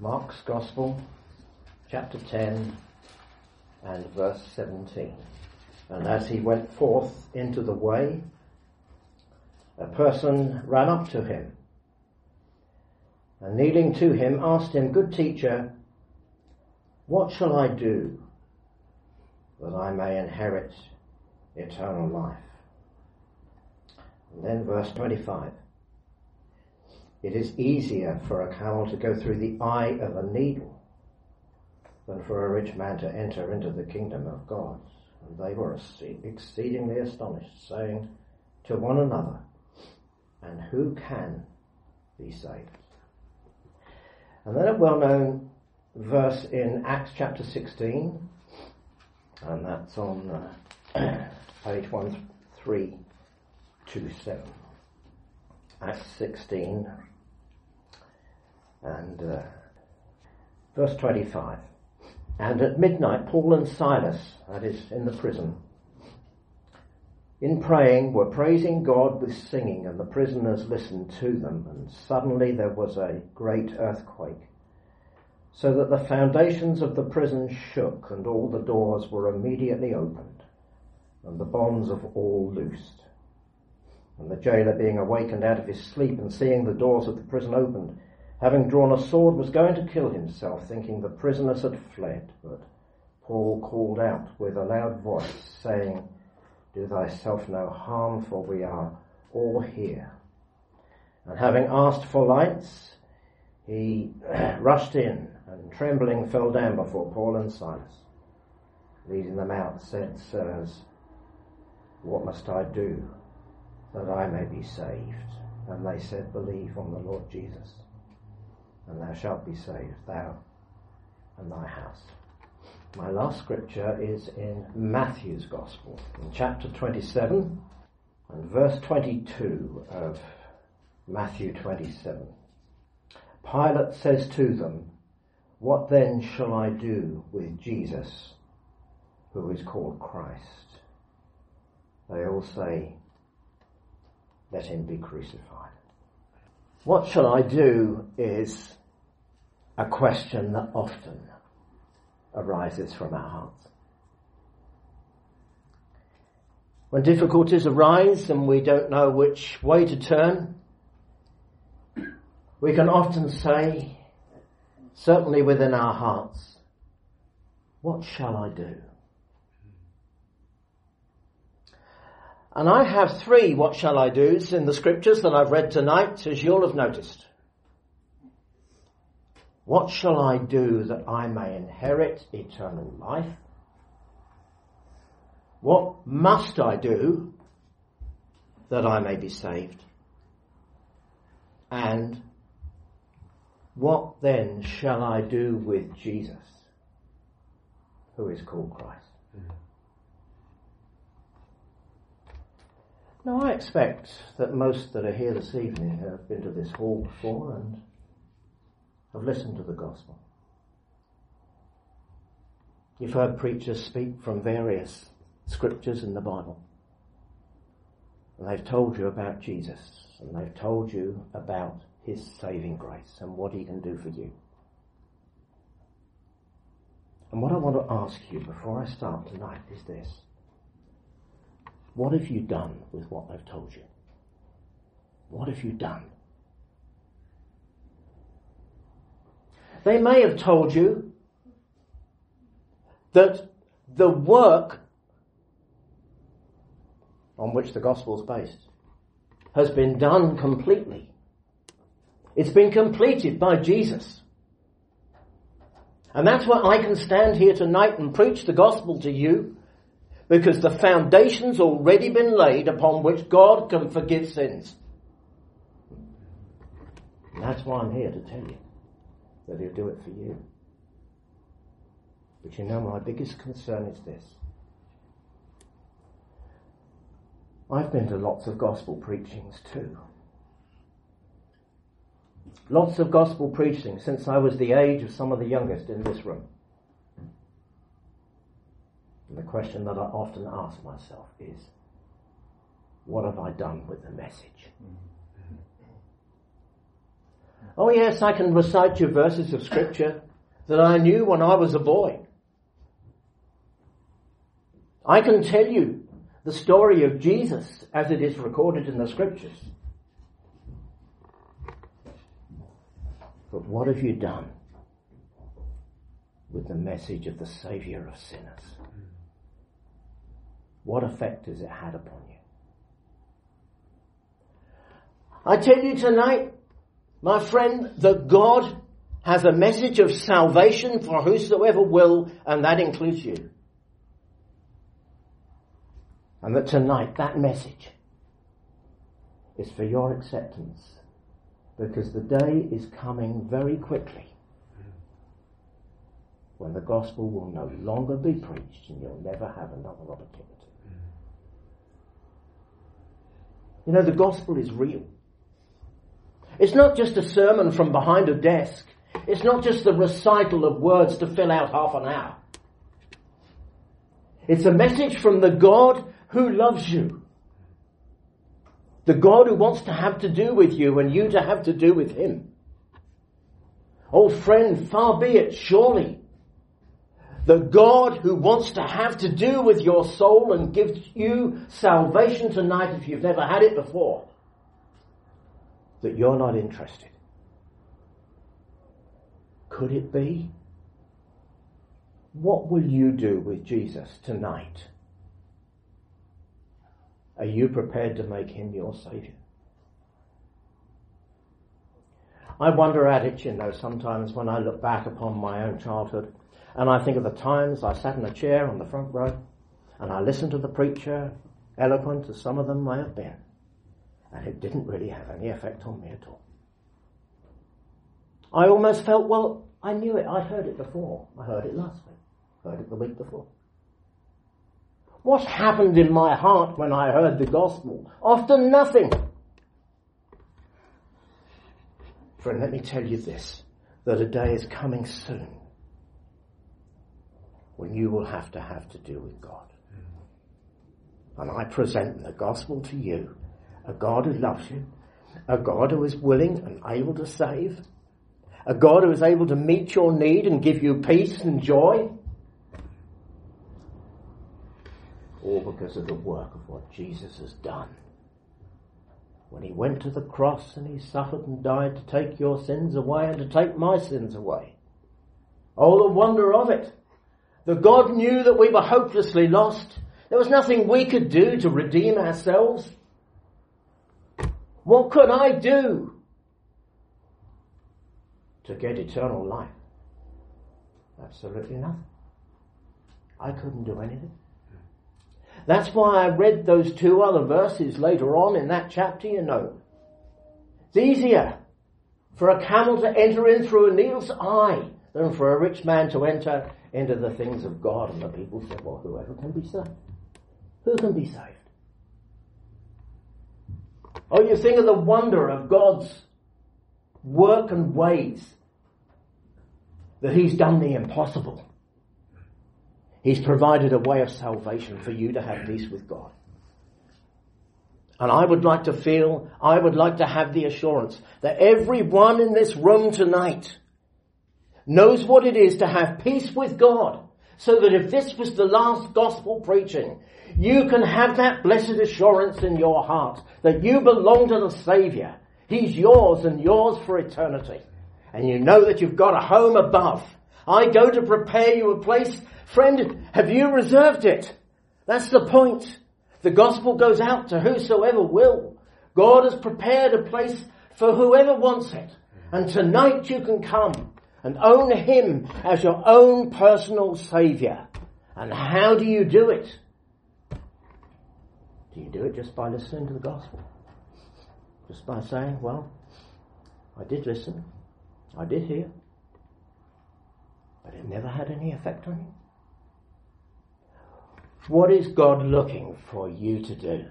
Mark's Gospel, chapter 10 and verse 17. And as he went forth into the way, a person ran up to him and kneeling to him asked him, Good teacher, what shall I do that I may inherit eternal life? And then verse 25. It is easier for a camel to go through the eye of a needle than for a rich man to enter into the kingdom of God. And they were exceedingly astonished, saying to one another, And who can be saved? And then a well known verse in Acts chapter 16, and that's on uh, page 1327. Acts 16 and uh, verse 25. And at midnight, Paul and Silas, that is, in the prison, in praying, were praising God with singing, and the prisoners listened to them. And suddenly there was a great earthquake, so that the foundations of the prison shook, and all the doors were immediately opened, and the bonds of all loosed. And the jailer, being awakened out of his sleep and seeing the doors of the prison opened, having drawn a sword, was going to kill himself, thinking the prisoners had fled. But Paul called out with a loud voice, saying, Do thyself no harm, for we are all here. And having asked for lights, he rushed in and trembling fell down before Paul and Silas. Leading them out, said, Sirs, what must I do that I may be saved? And they said, Believe on the Lord Jesus and thou shalt be saved, thou and thy house. My last scripture is in Matthew's Gospel, in chapter 27 and verse 22 of Matthew 27. Pilate says to them, What then shall I do with Jesus, who is called Christ? They all say, Let him be crucified. What shall I do is a question that often arises from our hearts. When difficulties arise and we don't know which way to turn, we can often say, certainly within our hearts, what shall I do? And I have three what shall I do's in the scriptures that I've read tonight, as you'll have noticed. What shall I do that I may inherit eternal life? What must I do that I may be saved? And what then shall I do with Jesus, who is called Christ? Mm-hmm. Now I expect that most that are here this evening have been to this hall before and have listened to the gospel. You've heard preachers speak from various scriptures in the Bible. And they've told you about Jesus and they've told you about his saving grace and what he can do for you. And what I want to ask you before I start tonight is this. What have you done with what they've told you? What have you done? They may have told you that the work on which the gospel is based has been done completely. It's been completed by Jesus. And that's why I can stand here tonight and preach the gospel to you because the foundation's already been laid upon which God can forgive sins. And that's why I'm here to tell you that He'll do it for you. But you know, my biggest concern is this. I've been to lots of gospel preachings too. Lots of gospel preaching since I was the age of some of the youngest in this room. And the question that I often ask myself is, what have I done with the message? Mm-hmm. Oh yes, I can recite you verses of scripture that I knew when I was a boy. I can tell you the story of Jesus as it is recorded in the scriptures. But what have you done with the message of the Saviour of sinners? What effect has it had upon you? I tell you tonight, my friend, that God has a message of salvation for whosoever will, and that includes you. And that tonight that message is for your acceptance because the day is coming very quickly when the gospel will no longer be preached and you'll never have another opportunity. You know, the gospel is real. It's not just a sermon from behind a desk. It's not just the recital of words to fill out half an hour. It's a message from the God who loves you. The God who wants to have to do with you and you to have to do with him. Oh friend, far be it, surely. The God who wants to have to do with your soul and gives you salvation tonight if you've never had it before, that you're not interested. Could it be? What will you do with Jesus tonight? Are you prepared to make him your Saviour? I wonder at it, you know, sometimes when I look back upon my own childhood and I think of the times I sat in a chair on the front row and I listened to the preacher, eloquent as some of them may have been, and it didn't really have any effect on me at all. I almost felt, well, I knew it. I'd heard it before. I heard it last week. Heard it the week before. What happened in my heart when I heard the gospel? Often nothing. Friend, let me tell you this, that a day is coming soon when you will have to have to do with God. And I present the gospel to you, a God who loves you, a God who is willing and able to save, a God who is able to meet your need and give you peace and joy, all because of the work of what Jesus has done. When he went to the cross and he suffered and died to take your sins away and to take my sins away. Oh, the wonder of it. The God knew that we were hopelessly lost. There was nothing we could do to redeem ourselves. What could I do to get eternal life? Absolutely nothing. I couldn't do anything. That's why I read those two other verses later on in that chapter, you know. It's easier for a camel to enter in through a needle's eye than for a rich man to enter into the things of God. And the people said, well, whoever can be saved? Who can be saved? Oh, you think of the wonder of God's work and ways that He's done the impossible. He's provided a way of salvation for you to have peace with God. And I would like to feel, I would like to have the assurance that everyone in this room tonight knows what it is to have peace with God. So that if this was the last gospel preaching, you can have that blessed assurance in your heart that you belong to the Saviour. He's yours and yours for eternity. And you know that you've got a home above. I go to prepare you a place Friend, have you reserved it? That's the point. The gospel goes out to whosoever will. God has prepared a place for whoever wants it. And tonight you can come and own Him as your own personal Saviour. And how do you do it? Do you do it just by listening to the gospel? Just by saying, well, I did listen, I did hear, but it never had any effect on you? What is God looking for you to do?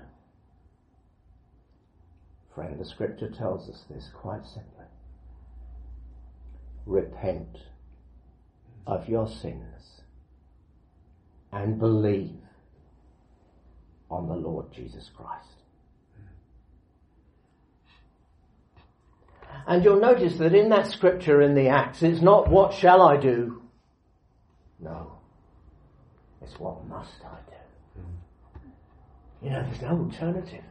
Friend, the scripture tells us this quite simply. Repent of your sins and believe on the Lord Jesus Christ. And you'll notice that in that scripture in the Acts, it's not what shall I do? No. It's what must I do? You know, there's no alternative.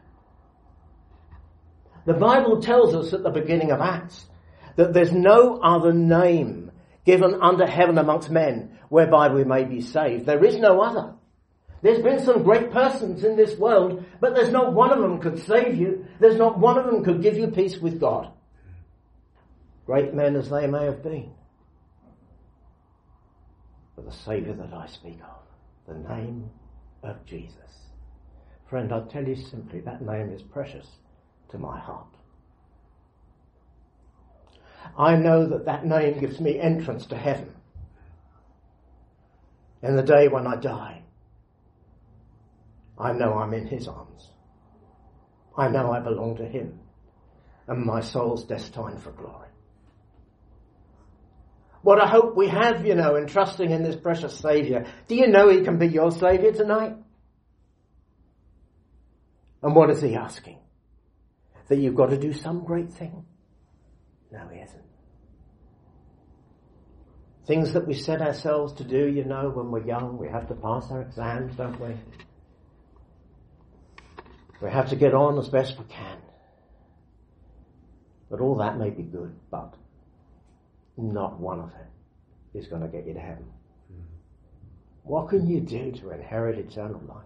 The Bible tells us at the beginning of Acts that there's no other name given under heaven amongst men whereby we may be saved. There is no other. There's been some great persons in this world, but there's not one of them could save you. There's not one of them could give you peace with God. Great men as they may have been. But the Saviour that I speak of, the name of Jesus. Friend, I tell you simply, that name is precious to my heart. I know that that name gives me entrance to heaven. In the day when I die, I know I'm in His arms. I know I belong to Him, and my soul's destined for glory. What a hope we have, you know, in trusting in this precious Saviour. Do you know He can be your Saviour tonight? And what is He asking? That you've got to do some great thing? No, He isn't. Things that we set ourselves to do, you know, when we're young, we have to pass our exams, don't we? We have to get on as best we can. But all that may be good, but not one of it is going to get you to heaven. Mm-hmm. What can you do to inherit eternal life?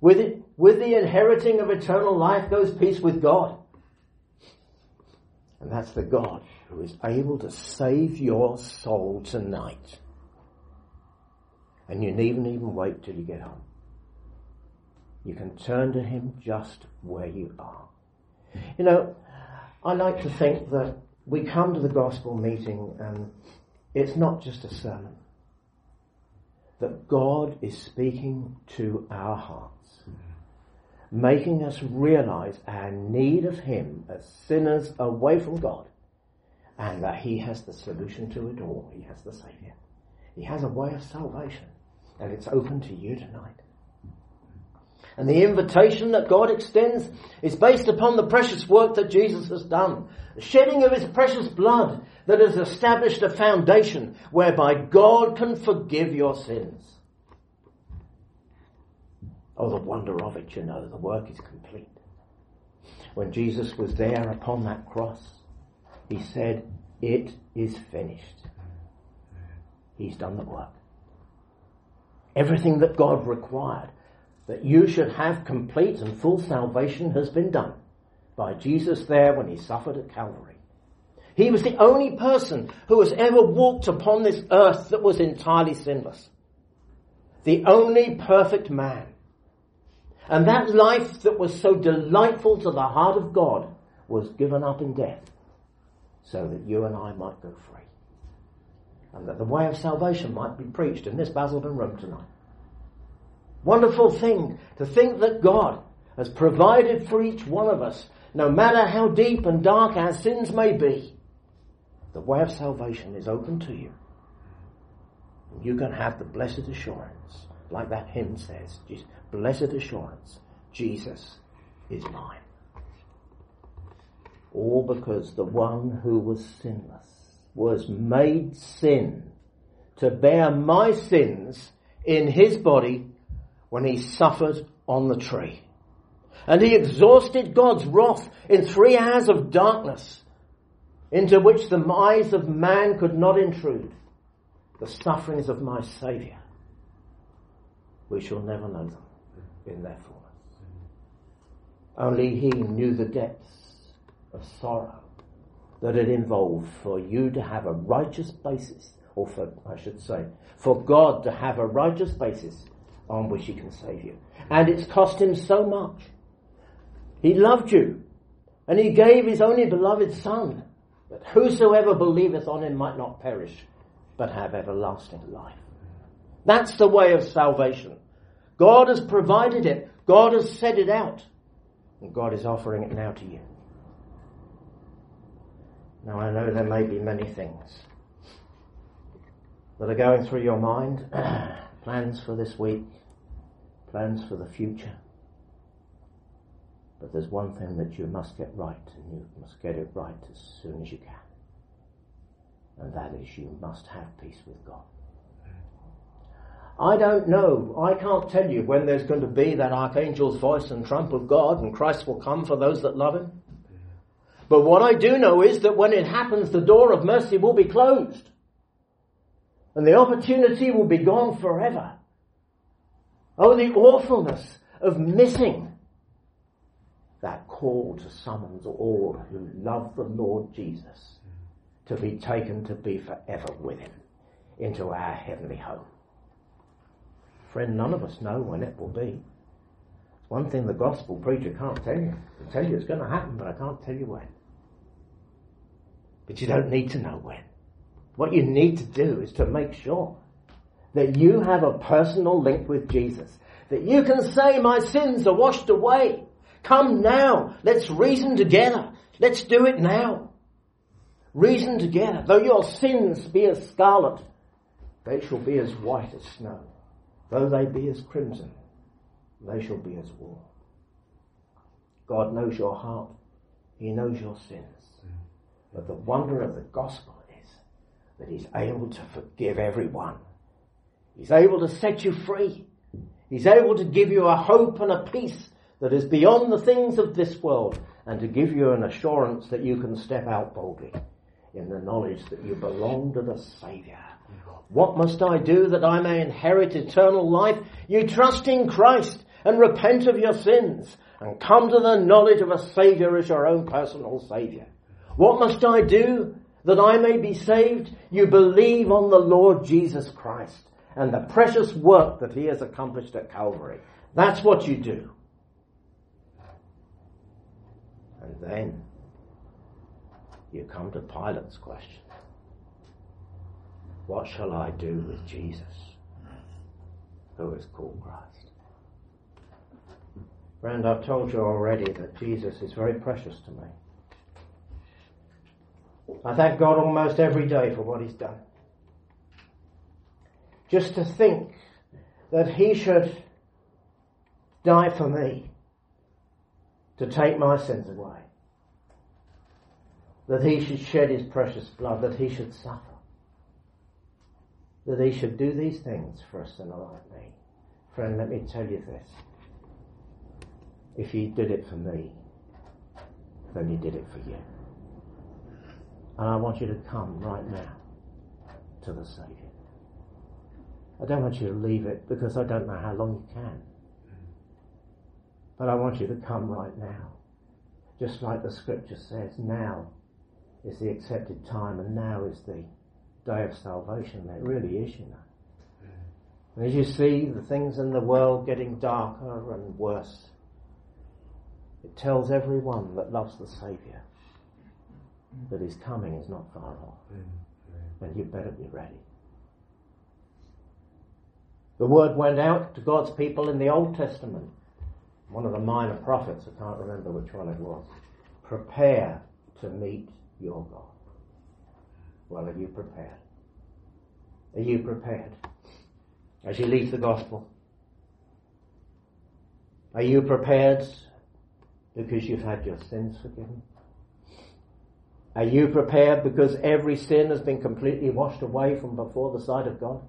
With it, with the inheriting of eternal life goes peace with God. And that's the God who is able to save your soul tonight. And you needn't even wait till you get home. You can turn to Him just where you are. You know, I like to think that we come to the gospel meeting and it's not just a sermon. That God is speaking to our hearts, making us realize our need of Him as sinners away from God, and that He has the solution to it all. He has the Savior. He has a way of salvation, and it's open to you tonight. And the invitation that God extends is based upon the precious work that Jesus has done. The shedding of his precious blood that has established a foundation whereby God can forgive your sins. Oh, the wonder of it, you know, the work is complete. When Jesus was there upon that cross, he said, It is finished. He's done the work. Everything that God required that you should have complete and full salvation has been done by Jesus there when he suffered at Calvary. He was the only person who has ever walked upon this earth that was entirely sinless. The only perfect man. And that life that was so delightful to the heart of God was given up in death so that you and I might go free. And that the way of salvation might be preached in this Basildon room tonight. Wonderful thing to think that God has provided for each one of us, no matter how deep and dark our sins may be. The way of salvation is open to you. You can have the blessed assurance, like that hymn says, blessed assurance, Jesus is mine. All because the one who was sinless was made sin to bear my sins in his body when he suffered on the tree. And he exhausted God's wrath in three hours of darkness into which the eyes of man could not intrude. The sufferings of my Saviour. We shall never know them in their fullness. Only he knew the depths of sorrow that it involved for you to have a righteous basis, or for, I should say, for God to have a righteous basis on which he can save you. And it's cost him so much. He loved you, and he gave his only beloved Son, that whosoever believeth on him might not perish, but have everlasting life. That's the way of salvation. God has provided it. God has set it out. And God is offering it now to you. Now I know there may be many things that are going through your mind, plans for this week, plans for the future. But there's one thing that you must get right, and you must get it right as soon as you can. And that is you must have peace with God. I don't know. I can't tell you when there's going to be that archangel's voice and trump of God and Christ will come for those that love him. But what I do know is that when it happens, the door of mercy will be closed. And the opportunity will be gone forever. Oh, the awfulness of missing that call to summons all who love the Lord Jesus to be taken to be forever with him into our heavenly home. Friend, none of us know when it will be. It's one thing the gospel preacher can't tell you. Tell you it's going to happen, but I can't tell you when. But you don't need to know when. What you need to do is to make sure that you have a personal link with Jesus. That you can say, my sins are washed away. Come now. Let's reason together. Let's do it now. Reason together. Though your sins be as scarlet, they shall be as white as snow. Though they be as crimson, they shall be as wool. God knows your heart. He knows your sins. But the wonder of the gospel is that He's able to forgive everyone. He's able to set you free. He's able to give you a hope and a peace that is beyond the things of this world and to give you an assurance that you can step out boldly in the knowledge that you belong to the Saviour. What must I do that I may inherit eternal life? You trust in Christ and repent of your sins and come to the knowledge of a Saviour as your own personal Saviour. What must I do that I may be saved? You believe on the Lord Jesus Christ and the precious work that he has accomplished at Calvary. That's what you do. And then you come to Pilate's question. What shall I do with Jesus, who is called Christ? Friend, I've told you already that Jesus is very precious to me. I thank God almost every day for what He's done. Just to think that He should die for me to take my sins away. That He should shed His precious blood, that He should suffer. That He should do these things for a sinner like me. Friend, let me tell you this. If He did it for me, then He did it for you. And I want you to come right now to the Saviour. I don't want you to leave it because I don't know how long you can. But I want you to come right now. Just like the scripture says, now is the accepted time and now is the day of salvation. It really is, you know. And as you see the things in the world getting darker and worse, it tells everyone that loves the Saviour that his coming is not far off. And you better be ready. The word went out to God's people in the Old Testament. One of the minor prophets, I can't remember which one it was. Prepare to meet your God. Well, are you prepared? Are you prepared? As you leave the gospel? Are you prepared because you've had your sins forgiven? Are you prepared because every sin has been completely washed away from before the sight of God?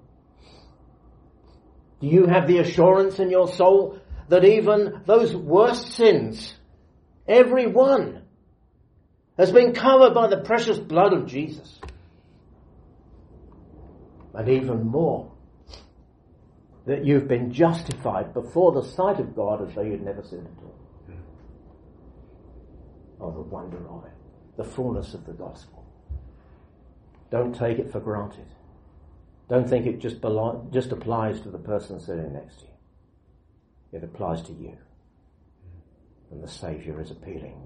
Do you have the assurance in your soul that even those worst sins, every one, has been covered by the precious blood of Jesus? And even more, that you've been justified before the sight of God as though you'd never sinned at all. Oh, the wonder of it the fullness of the gospel. Don't take it for granted. Don't think it just, just applies to the person sitting next to you. It applies to you. And the Saviour is appealing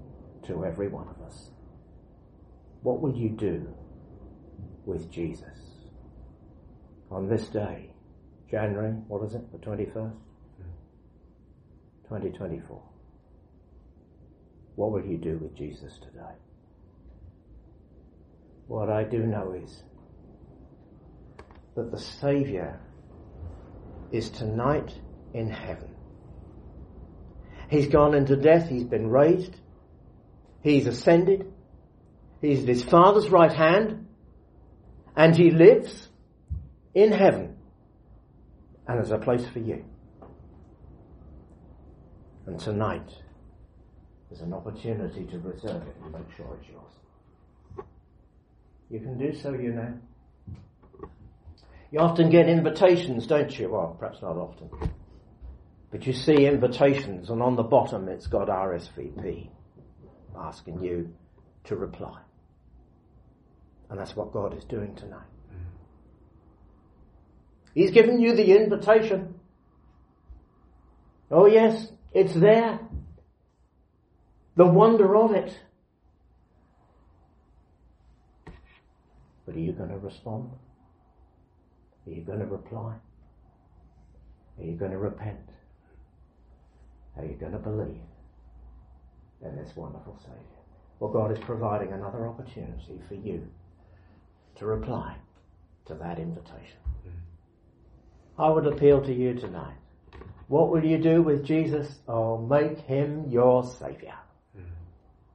to every one of us. What will you do with Jesus on this day, January, what is it, the 21st? 2024. What will you do with Jesus today? What I do know is that the Saviour is tonight in heaven. He's gone into death, he's been raised, he's ascended, he's at his Father's right hand, and he lives in heaven. And there's a place for you. And tonight, there's an opportunity to reserve it and make sure it's yours. You can do so, you know. You often get invitations, don't you? Well, perhaps not often. But you see invitations, and on the bottom it's got RSVP, asking you to reply. And that's what God is doing tonight. He's given you the invitation. Oh yes, it's there. The wonder of it. But are you going to respond? Are you going to reply? Are you going to repent? Are you going to believe in this wonderful Saviour? Well, God is providing another opportunity for you to reply to that invitation. Mm-hmm. I would appeal to you tonight. What will you do with Jesus? Oh, make him your Saviour. Mm-hmm.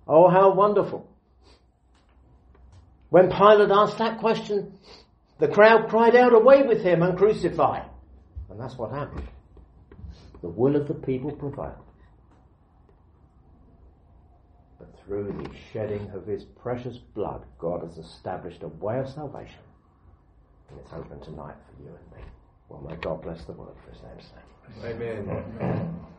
Oh, how wonderful. When Pilate asked that question, the crowd cried out, Away with him and crucify. And that's what happened. The will of the people prevailed. But through the shedding of his precious blood, God has established a way of salvation. And it's open tonight for you and me. Well, may God bless the word for his name's sake. Amen.